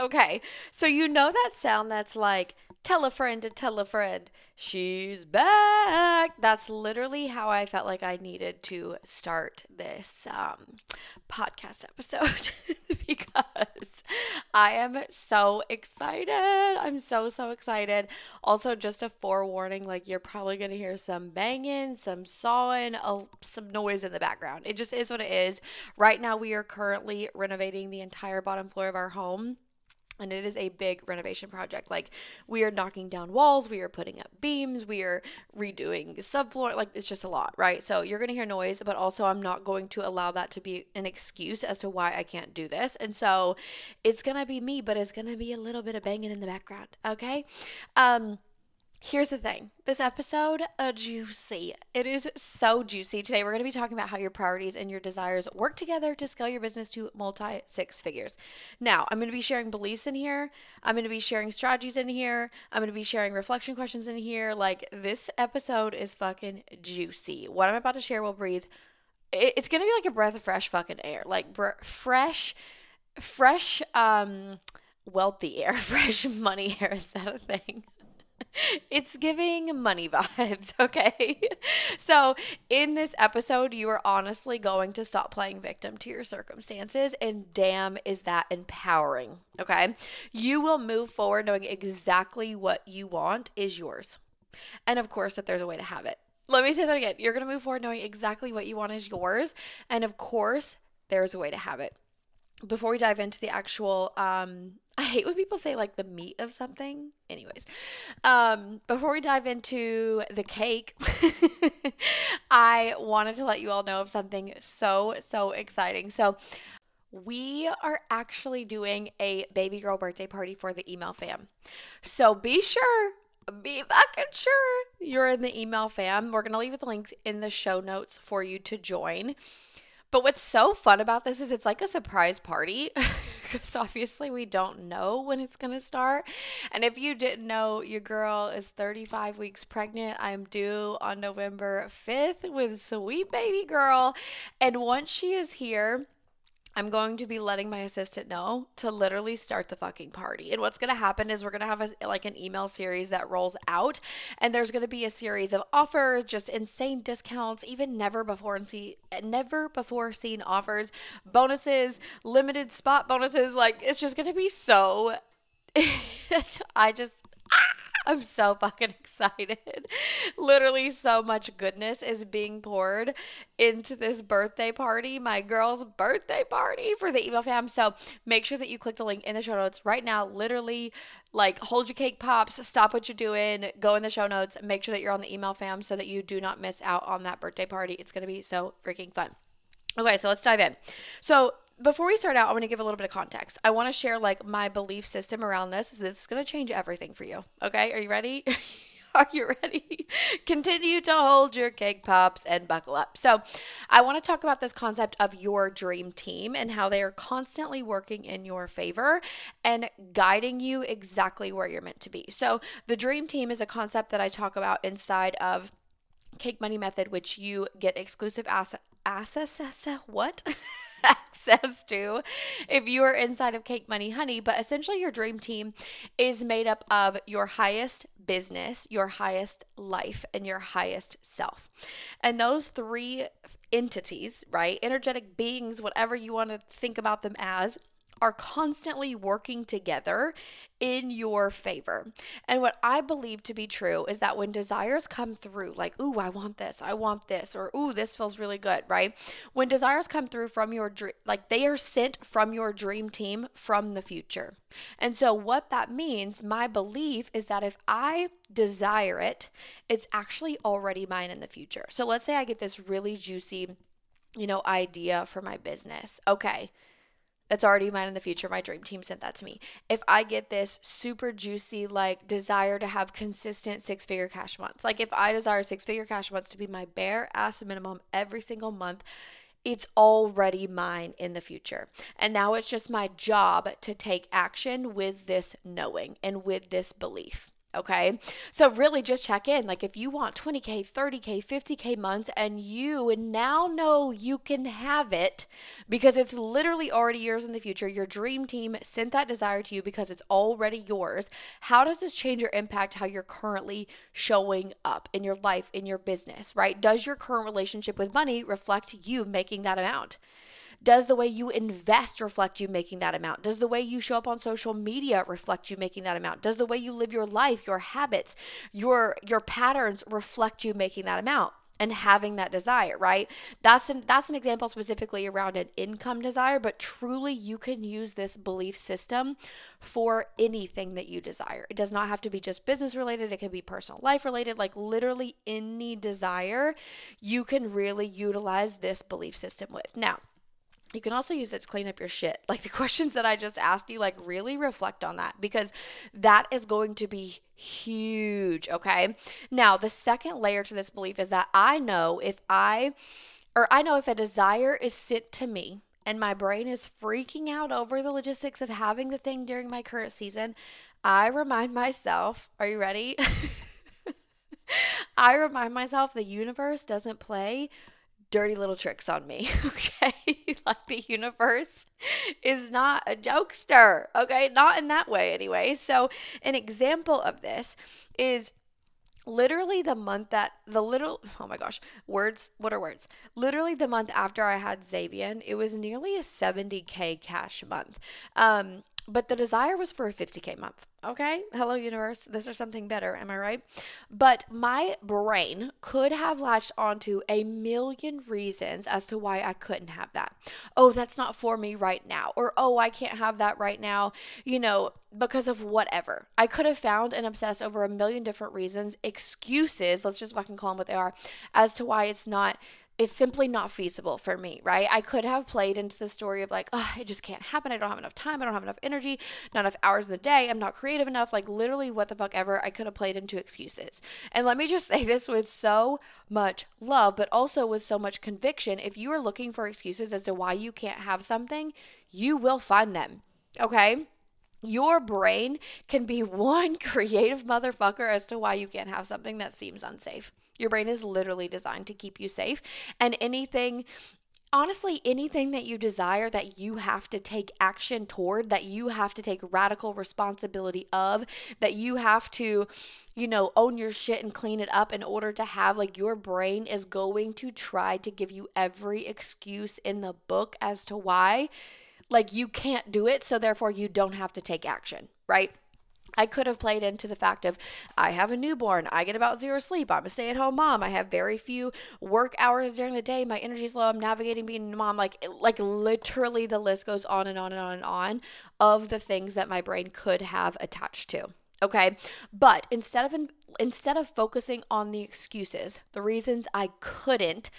Okay, so you know that sound that's like, tell a friend to tell a friend, she's back. That's literally how I felt like I needed to start this um, podcast episode because I am so excited. I'm so, so excited. Also, just a forewarning like, you're probably going to hear some banging, some sawing, some noise in the background. It just is what it is. Right now, we are currently renovating the entire bottom floor of our home and it is a big renovation project. Like we are knocking down walls we are putting up beams we are redoing subfloor like it's just a lot right? So you're going to hear noise but also i'm not going to allow that to be an excuse as to why i can't do this. And so it's going to be me but it's going to be a little bit of banging in the background okay? Um Here's the thing this episode, a juicy. It is so juicy. Today, we're going to be talking about how your priorities and your desires work together to scale your business to multi six figures. Now, I'm going to be sharing beliefs in here. I'm going to be sharing strategies in here. I'm going to be sharing reflection questions in here. Like, this episode is fucking juicy. What I'm about to share will breathe. It's going to be like a breath of fresh fucking air. Like, br- fresh, fresh, um, wealthy air, fresh money air. Is that a thing? It's giving money vibes, okay? So, in this episode, you are honestly going to stop playing victim to your circumstances, and damn, is that empowering, okay? You will move forward knowing exactly what you want is yours. And of course, that there's a way to have it. Let me say that again. You're going to move forward knowing exactly what you want is yours. And of course, there's a way to have it. Before we dive into the actual um, I hate when people say like the meat of something. Anyways, um, before we dive into the cake, I wanted to let you all know of something so, so exciting. So, we are actually doing a baby girl birthday party for the email fam. So, be sure be fucking sure you're in the email fam. We're going to leave the links in the show notes for you to join. But what's so fun about this is it's like a surprise party because obviously we don't know when it's going to start. And if you didn't know, your girl is 35 weeks pregnant. I'm due on November 5th with sweet baby girl. And once she is here, I'm going to be letting my assistant know to literally start the fucking party. And what's going to happen is we're going to have a, like an email series that rolls out and there's going to be a series of offers, just insane discounts, even never before see never before seen offers, bonuses, limited spot bonuses. Like it's just going to be so I just ah! I'm so fucking excited. Literally, so much goodness is being poured into this birthday party, my girl's birthday party for the email fam. So make sure that you click the link in the show notes right now. Literally, like, hold your cake pops, stop what you're doing, go in the show notes, make sure that you're on the email fam so that you do not miss out on that birthday party. It's going to be so freaking fun. Okay, so let's dive in. So, before we start out, I want to give a little bit of context. I want to share like my belief system around this. This is going to change everything for you. Okay, are you ready? Are you ready? Continue to hold your cake pops and buckle up. So, I want to talk about this concept of your dream team and how they are constantly working in your favor and guiding you exactly where you're meant to be. So, the dream team is a concept that I talk about inside of Cake Money Method, which you get exclusive access. Access, what? access to if you are inside of Cake Money Honey. But essentially, your dream team is made up of your highest business, your highest life, and your highest self. And those three entities, right, energetic beings, whatever you want to think about them as, are constantly working together in your favor. And what I believe to be true is that when desires come through, like, ooh, I want this, I want this, or ooh, this feels really good, right? When desires come through from your dream, like they are sent from your dream team from the future. And so, what that means, my belief is that if I desire it, it's actually already mine in the future. So, let's say I get this really juicy, you know, idea for my business. Okay it's already mine in the future. My dream team sent that to me. If I get this super juicy, like desire to have consistent six figure cash months, like if I desire six figure cash months to be my bare ass minimum every single month, it's already mine in the future. And now it's just my job to take action with this knowing and with this belief. Okay. So really just check in. Like if you want 20K, 30K, 50K months and you now know you can have it because it's literally already yours in the future. Your dream team sent that desire to you because it's already yours. How does this change or impact how you're currently showing up in your life, in your business, right? Does your current relationship with money reflect you making that amount? Does the way you invest reflect you making that amount? Does the way you show up on social media reflect you making that amount? Does the way you live your life, your habits, your your patterns reflect you making that amount? and having that desire, right? That's an that's an example specifically around an income desire, but truly you can use this belief system for anything that you desire. It does not have to be just business related, it can be personal life related, like literally any desire you can really utilize this belief system with. Now, you can also use it to clean up your shit. Like the questions that I just asked you, like really reflect on that because that is going to be huge. Okay. Now, the second layer to this belief is that I know if I, or I know if a desire is sent to me and my brain is freaking out over the logistics of having the thing during my current season, I remind myself, are you ready? I remind myself the universe doesn't play dirty little tricks on me, okay? Like the universe is not a jokester, okay? Not in that way, anyway. So, an example of this is literally the month that the little oh my gosh words what are words literally the month after i had xavian it was nearly a 70k cash month um but the desire was for a 50K month. Okay. Hello, universe. This is something better. Am I right? But my brain could have latched onto a million reasons as to why I couldn't have that. Oh, that's not for me right now. Or, oh, I can't have that right now, you know, because of whatever. I could have found and obsessed over a million different reasons, excuses, let's just fucking call them what they are, as to why it's not it's simply not feasible for me, right? I could have played into the story of like, oh, it just can't happen. I don't have enough time. I don't have enough energy, not enough hours in the day. I'm not creative enough. Like, literally, what the fuck ever. I could have played into excuses. And let me just say this with so much love, but also with so much conviction. If you are looking for excuses as to why you can't have something, you will find them, okay? Your brain can be one creative motherfucker as to why you can't have something that seems unsafe. Your brain is literally designed to keep you safe. And anything honestly anything that you desire that you have to take action toward that you have to take radical responsibility of that you have to you know own your shit and clean it up in order to have like your brain is going to try to give you every excuse in the book as to why like you can't do it so therefore you don't have to take action right I could have played into the fact of I have a newborn, I get about zero sleep, I'm a stay at home mom, I have very few work hours during the day, my energy's low, I'm navigating being a mom. Like, like literally the list goes on and on and on and on of the things that my brain could have attached to. Okay. But instead of instead of focusing on the excuses, the reasons I couldn't,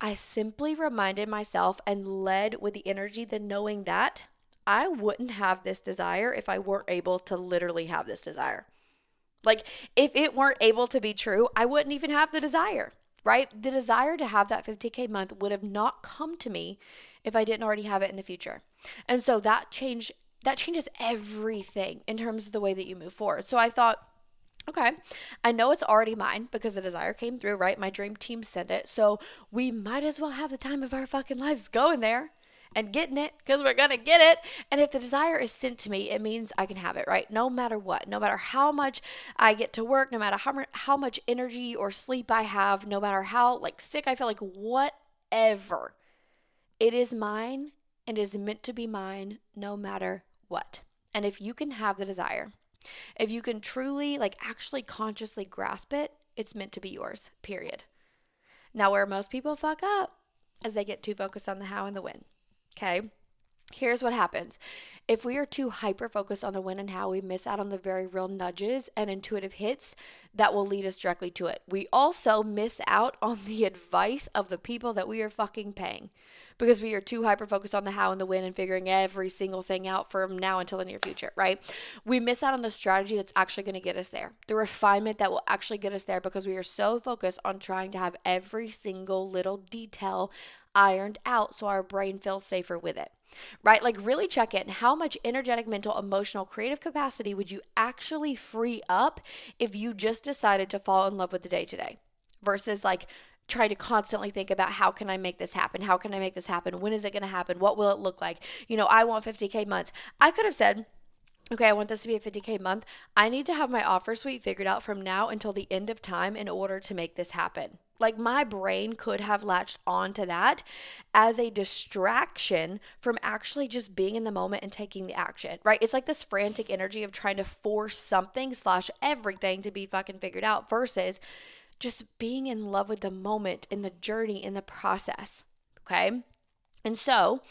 I simply reminded myself and led with the energy, the knowing that I wouldn't have this desire if I weren't able to literally have this desire. Like, if it weren't able to be true, I wouldn't even have the desire, right? The desire to have that 50K month would have not come to me if I didn't already have it in the future. And so that change that changes everything in terms of the way that you move forward. So I thought, okay, I know it's already mine because the desire came through, right? My dream team sent it. So we might as well have the time of our fucking lives going there and getting it because we're going to get it. And if the desire is sent to me, it means I can have it, right? No matter what, no matter how much I get to work, no matter how, how much energy or sleep I have, no matter how like sick I feel, like whatever, it is mine and is meant to be mine no matter what. And if you can have the desire, if you can truly, like, actually consciously grasp it, it's meant to be yours, period. Now, where most people fuck up is they get too focused on the how and the when. Okay. Here's what happens. If we are too hyper focused on the when and how, we miss out on the very real nudges and intuitive hits that will lead us directly to it. We also miss out on the advice of the people that we are fucking paying because we are too hyper focused on the how and the when and figuring every single thing out from now until the near future, right? We miss out on the strategy that's actually going to get us there, the refinement that will actually get us there because we are so focused on trying to have every single little detail ironed out so our brain feels safer with it right? Like, really check in. How much energetic, mental, emotional, creative capacity would you actually free up if you just decided to fall in love with the day today versus like try to constantly think about how can I make this happen? How can I make this happen? When is it going to happen? What will it look like? You know, I want 50K months. I could have said, okay, I want this to be a 50K month. I need to have my offer suite figured out from now until the end of time in order to make this happen. Like my brain could have latched onto that as a distraction from actually just being in the moment and taking the action, right? It's like this frantic energy of trying to force something slash everything to be fucking figured out versus just being in love with the moment, in the journey, in the process. Okay. And so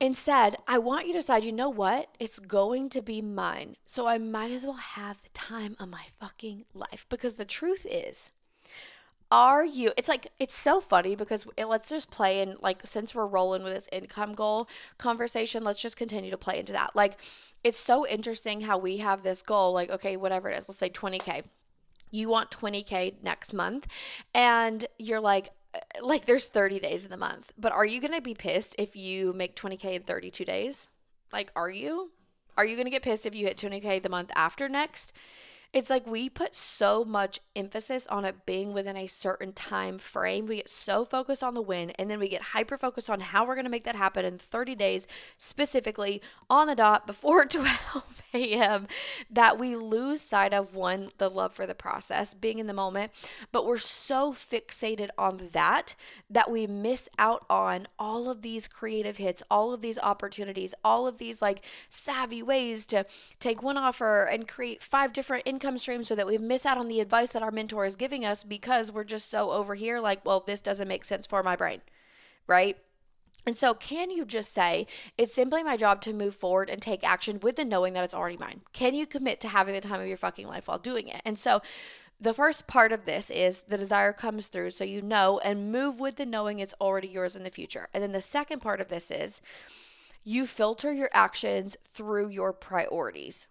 instead, I want you to decide, you know what? It's going to be mine. So I might as well have the time of my fucking life because the truth is, are you it's like it's so funny because it, let's just play and like since we're rolling with this income goal conversation let's just continue to play into that like it's so interesting how we have this goal like okay whatever it is let's say 20k you want 20K next month, and you're like, uh, like there's 30 days in the month, but are you going to be pissed if you make 20K in 32 days? Like, are you? Are you going to get pissed if you hit 20K the month after next? It's like we put so much emphasis on it being within a certain time frame. We get so focused on the win and then we get hyper focused on how we're going to make that happen in 30 days, specifically on the dot before 12 a.m., that we lose sight of one, the love for the process, being in the moment. But we're so fixated on that that we miss out on all of these creative hits, all of these opportunities, all of these like savvy ways to take one offer and create five different income stream so that we miss out on the advice that our mentor is giving us because we're just so over here like, well, this doesn't make sense for my brain, right? And so, can you just say, it's simply my job to move forward and take action with the knowing that it's already mine? Can you commit to having the time of your fucking life while doing it? And so, the first part of this is the desire comes through so you know and move with the knowing it's already yours in the future. And then the second part of this is you filter your actions through your priorities.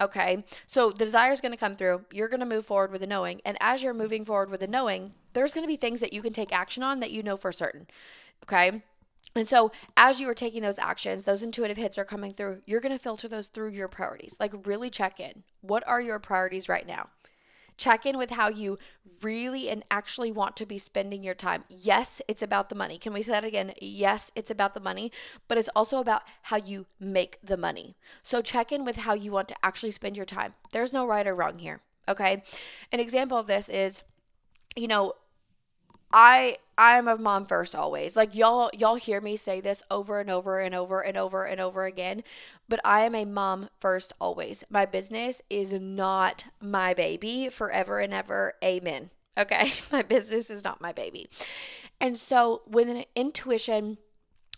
Okay. So the desire is going to come through. You're going to move forward with the knowing. And as you're moving forward with the knowing, there's going to be things that you can take action on that you know for certain. Okay. And so, as you are taking those actions, those intuitive hits are coming through. You're going to filter those through your priorities. Like, really check in. What are your priorities right now? Check in with how you really and actually want to be spending your time. Yes, it's about the money. Can we say that again? Yes, it's about the money, but it's also about how you make the money. So check in with how you want to actually spend your time. There's no right or wrong here. Okay. An example of this is, you know, I I'm a mom first always. Like y'all y'all hear me say this over and over and over and over and over again, but I am a mom first always. My business is not my baby forever and ever. Amen. Okay? My business is not my baby. And so when an intuition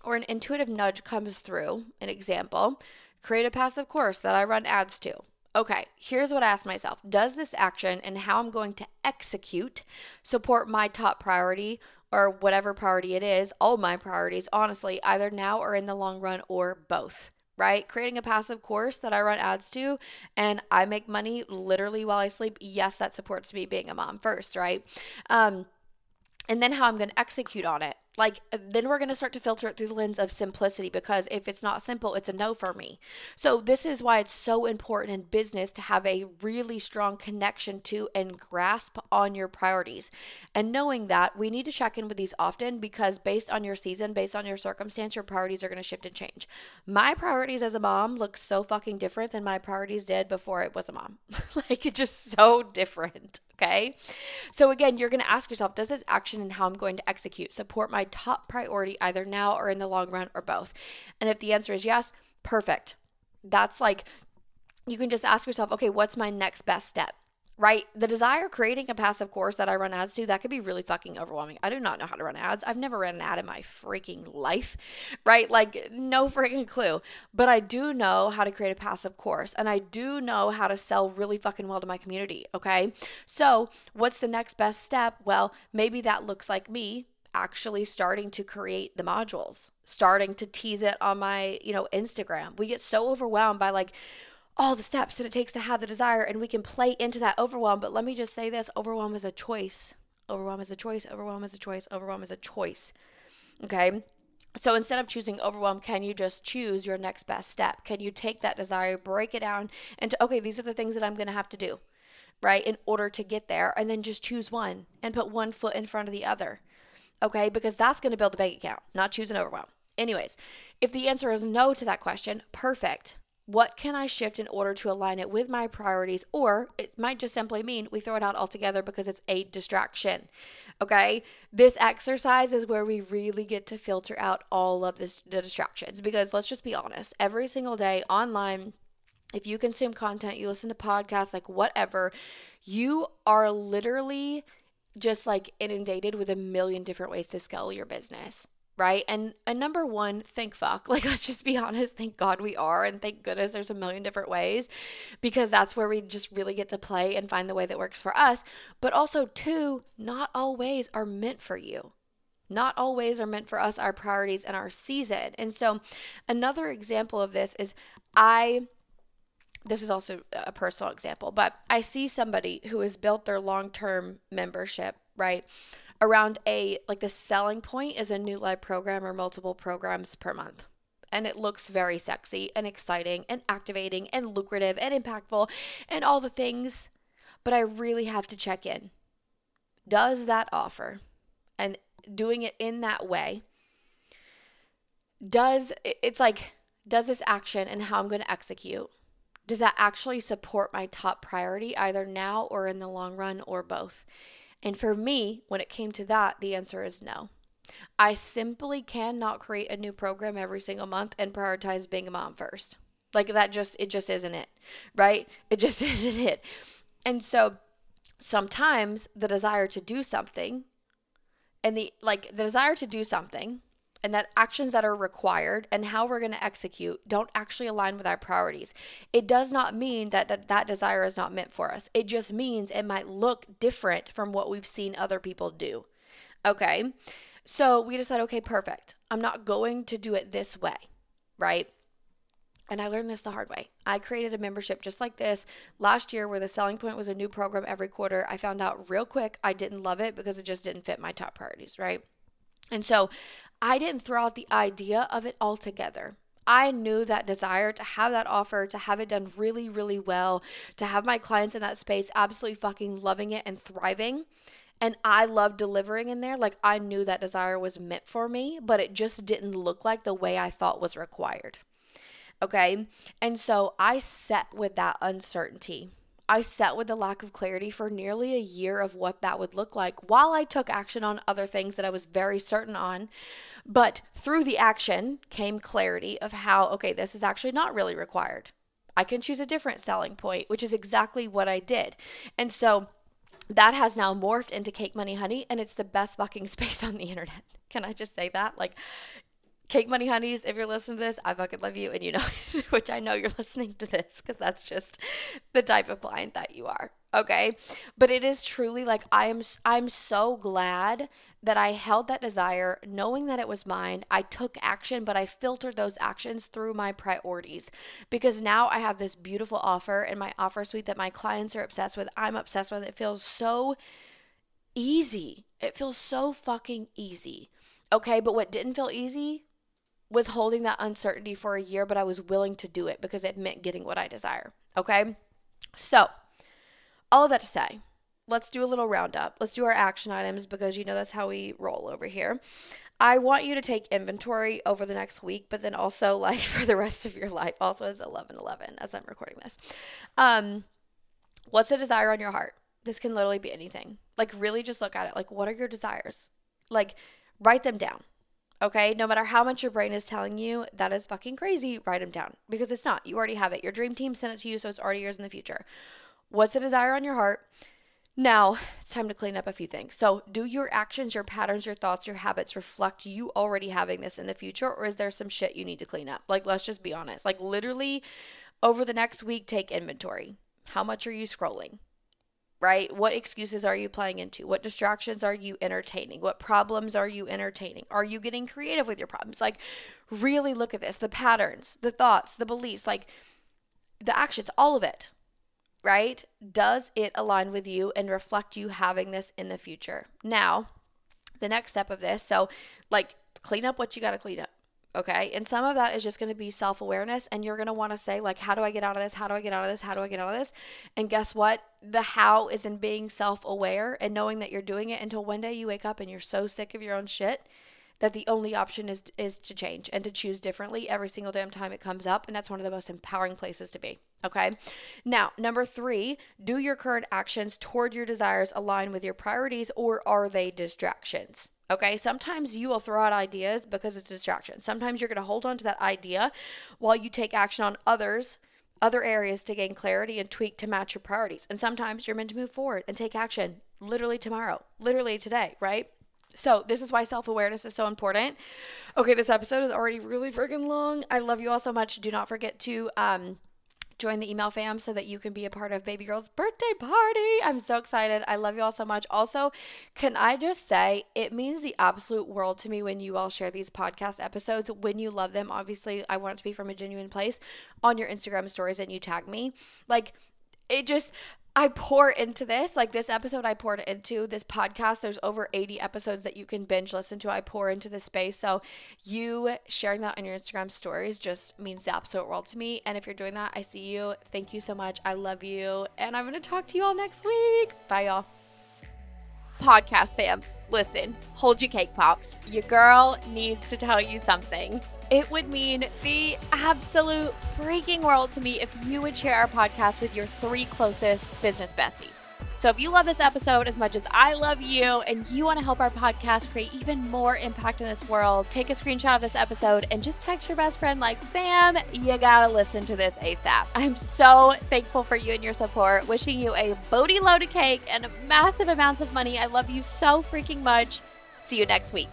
or an intuitive nudge comes through, an example, create a passive course that I run ads to okay, here's what I asked myself Does this action and how I'm going to execute support my top priority or whatever priority it is, all my priorities, honestly, either now or in the long run or both? Right? Creating a passive course that I run ads to and I make money literally while I sleep. Yes, that supports me being a mom first, right? Um, and then how I'm going to execute on it. Like, then we're going to start to filter it through the lens of simplicity because if it's not simple, it's a no for me. So, this is why it's so important in business to have a really strong connection to and grasp on your priorities. And knowing that we need to check in with these often because based on your season, based on your circumstance, your priorities are going to shift and change. My priorities as a mom look so fucking different than my priorities did before it was a mom. like, it's just so different. Okay. So, again, you're going to ask yourself Does this action and how I'm going to execute support my top priority either now or in the long run or both? And if the answer is yes, perfect. That's like, you can just ask yourself, okay, what's my next best step? Right? The desire creating a passive course that I run ads to, that could be really fucking overwhelming. I do not know how to run ads. I've never ran an ad in my freaking life, right? Like, no freaking clue. But I do know how to create a passive course and I do know how to sell really fucking well to my community, okay? So, what's the next best step? Well, maybe that looks like me actually starting to create the modules starting to tease it on my you know instagram we get so overwhelmed by like all the steps that it takes to have the desire and we can play into that overwhelm. But let me just say this overwhelm is a choice. Overwhelm is a choice. Overwhelm is a choice. Overwhelm is a choice. Okay. So instead of choosing overwhelm, can you just choose your next best step? Can you take that desire, break it down into, okay, these are the things that I'm going to have to do, right, in order to get there, and then just choose one and put one foot in front of the other, okay, because that's going to build a bank account, not choose an overwhelm. Anyways, if the answer is no to that question, perfect. What can I shift in order to align it with my priorities? Or it might just simply mean we throw it out altogether because it's a distraction. Okay. This exercise is where we really get to filter out all of this, the distractions because let's just be honest, every single day online, if you consume content, you listen to podcasts, like whatever, you are literally just like inundated with a million different ways to scale your business right? And and number one, thank fuck. Like let's just be honest, thank God we are and thank goodness there's a million different ways because that's where we just really get to play and find the way that works for us. But also two, not all ways are meant for you. Not all ways are meant for us, our priorities and our season. And so another example of this is I this is also a personal example, but I see somebody who has built their long-term membership, right? Around a like the selling point is a new live program or multiple programs per month. And it looks very sexy and exciting and activating and lucrative and impactful and all the things. But i really have to check in. Does that offer? And doing it in that way does it's like does this action and how i'm going to execute does that actually support my top priority either now or in the long run or both and for me, when it came to that, the answer is no. I simply cannot create a new program every single month and prioritize being a mom first. Like that just it just isn't it, right? It just isn't it. And so sometimes the desire to do something and the like the desire to do something and that actions that are required and how we're going to execute don't actually align with our priorities. It does not mean that, that that desire is not meant for us. It just means it might look different from what we've seen other people do. Okay. So we decide, okay, perfect. I'm not going to do it this way, right? And I learned this the hard way. I created a membership just like this last year where the selling point was a new program every quarter. I found out real quick I didn't love it because it just didn't fit my top priorities, right? And so I didn't throw out the idea of it altogether. I knew that desire to have that offer, to have it done really, really well, to have my clients in that space absolutely fucking loving it and thriving. And I love delivering in there. Like I knew that desire was meant for me, but it just didn't look like the way I thought was required. Okay. And so I sat with that uncertainty I sat with the lack of clarity for nearly a year of what that would look like while I took action on other things that I was very certain on. But through the action came clarity of how, okay, this is actually not really required. I can choose a different selling point, which is exactly what I did. And so that has now morphed into Cake Money Honey, and it's the best fucking space on the internet. Can I just say that? Like, Cake Money Honeys, if you're listening to this, I fucking love you. And you know, which I know you're listening to this because that's just the type of client that you are. Okay. But it is truly like I am, I'm so glad that I held that desire, knowing that it was mine. I took action, but I filtered those actions through my priorities because now I have this beautiful offer in my offer suite that my clients are obsessed with. I'm obsessed with. It feels so easy. It feels so fucking easy. Okay. But what didn't feel easy was holding that uncertainty for a year, but I was willing to do it because it meant getting what I desire. Okay. So, all of that to say, let's do a little roundup. Let's do our action items because you know that's how we roll over here. I want you to take inventory over the next week, but then also like for the rest of your life. Also, it's 11 11 as I'm recording this. Um, what's a desire on your heart? This can literally be anything. Like, really just look at it. Like, what are your desires? Like, write them down. Okay. No matter how much your brain is telling you that is fucking crazy, write them down because it's not. You already have it. Your dream team sent it to you, so it's already yours in the future. What's a desire on your heart? Now, it's time to clean up a few things. So, do your actions, your patterns, your thoughts, your habits reflect you already having this in the future, or is there some shit you need to clean up? Like, let's just be honest. Like, literally, over the next week, take inventory. How much are you scrolling? Right? What excuses are you playing into? What distractions are you entertaining? What problems are you entertaining? Are you getting creative with your problems? Like, really look at this the patterns, the thoughts, the beliefs, like the actions, all of it right? Does it align with you and reflect you having this in the future? Now, the next step of this, so like clean up what you got to clean up. Okay. And some of that is just going to be self awareness. And you're going to want to say, like, how do I get out of this? How do I get out of this? How do I get out of this? And guess what? The how is in being self aware and knowing that you're doing it until one day you wake up and you're so sick of your own shit that the only option is is to change and to choose differently every single damn time it comes up and that's one of the most empowering places to be okay now number 3 do your current actions toward your desires align with your priorities or are they distractions Okay, sometimes you will throw out ideas because it's a distraction. Sometimes you're going to hold on to that idea while you take action on others other areas to gain clarity and tweak to match your priorities. And sometimes you're meant to move forward and take action literally tomorrow, literally today, right? So, this is why self awareness is so important. Okay, this episode is already really freaking long. I love you all so much. Do not forget to um, join the email fam so that you can be a part of baby girl's birthday party. I'm so excited. I love you all so much. Also, can I just say it means the absolute world to me when you all share these podcast episodes, when you love them. Obviously, I want it to be from a genuine place on your Instagram stories and you tag me. Like, it just I pour into this. Like this episode, I poured into this podcast. There's over 80 episodes that you can binge listen to. I pour into this space. So, you sharing that on your Instagram stories just means the absolute world to me. And if you're doing that, I see you. Thank you so much. I love you. And I'm going to talk to you all next week. Bye, y'all. Podcast fam, listen, hold your cake pops. Your girl needs to tell you something. It would mean the absolute freaking world to me if you would share our podcast with your three closest business besties. So if you love this episode as much as I love you and you want to help our podcast create even more impact in this world, take a screenshot of this episode and just text your best friend like, Sam, you gotta listen to this ASAP. I'm so thankful for you and your support. Wishing you a boaty load of cake and massive amounts of money. I love you so freaking much. See you next week.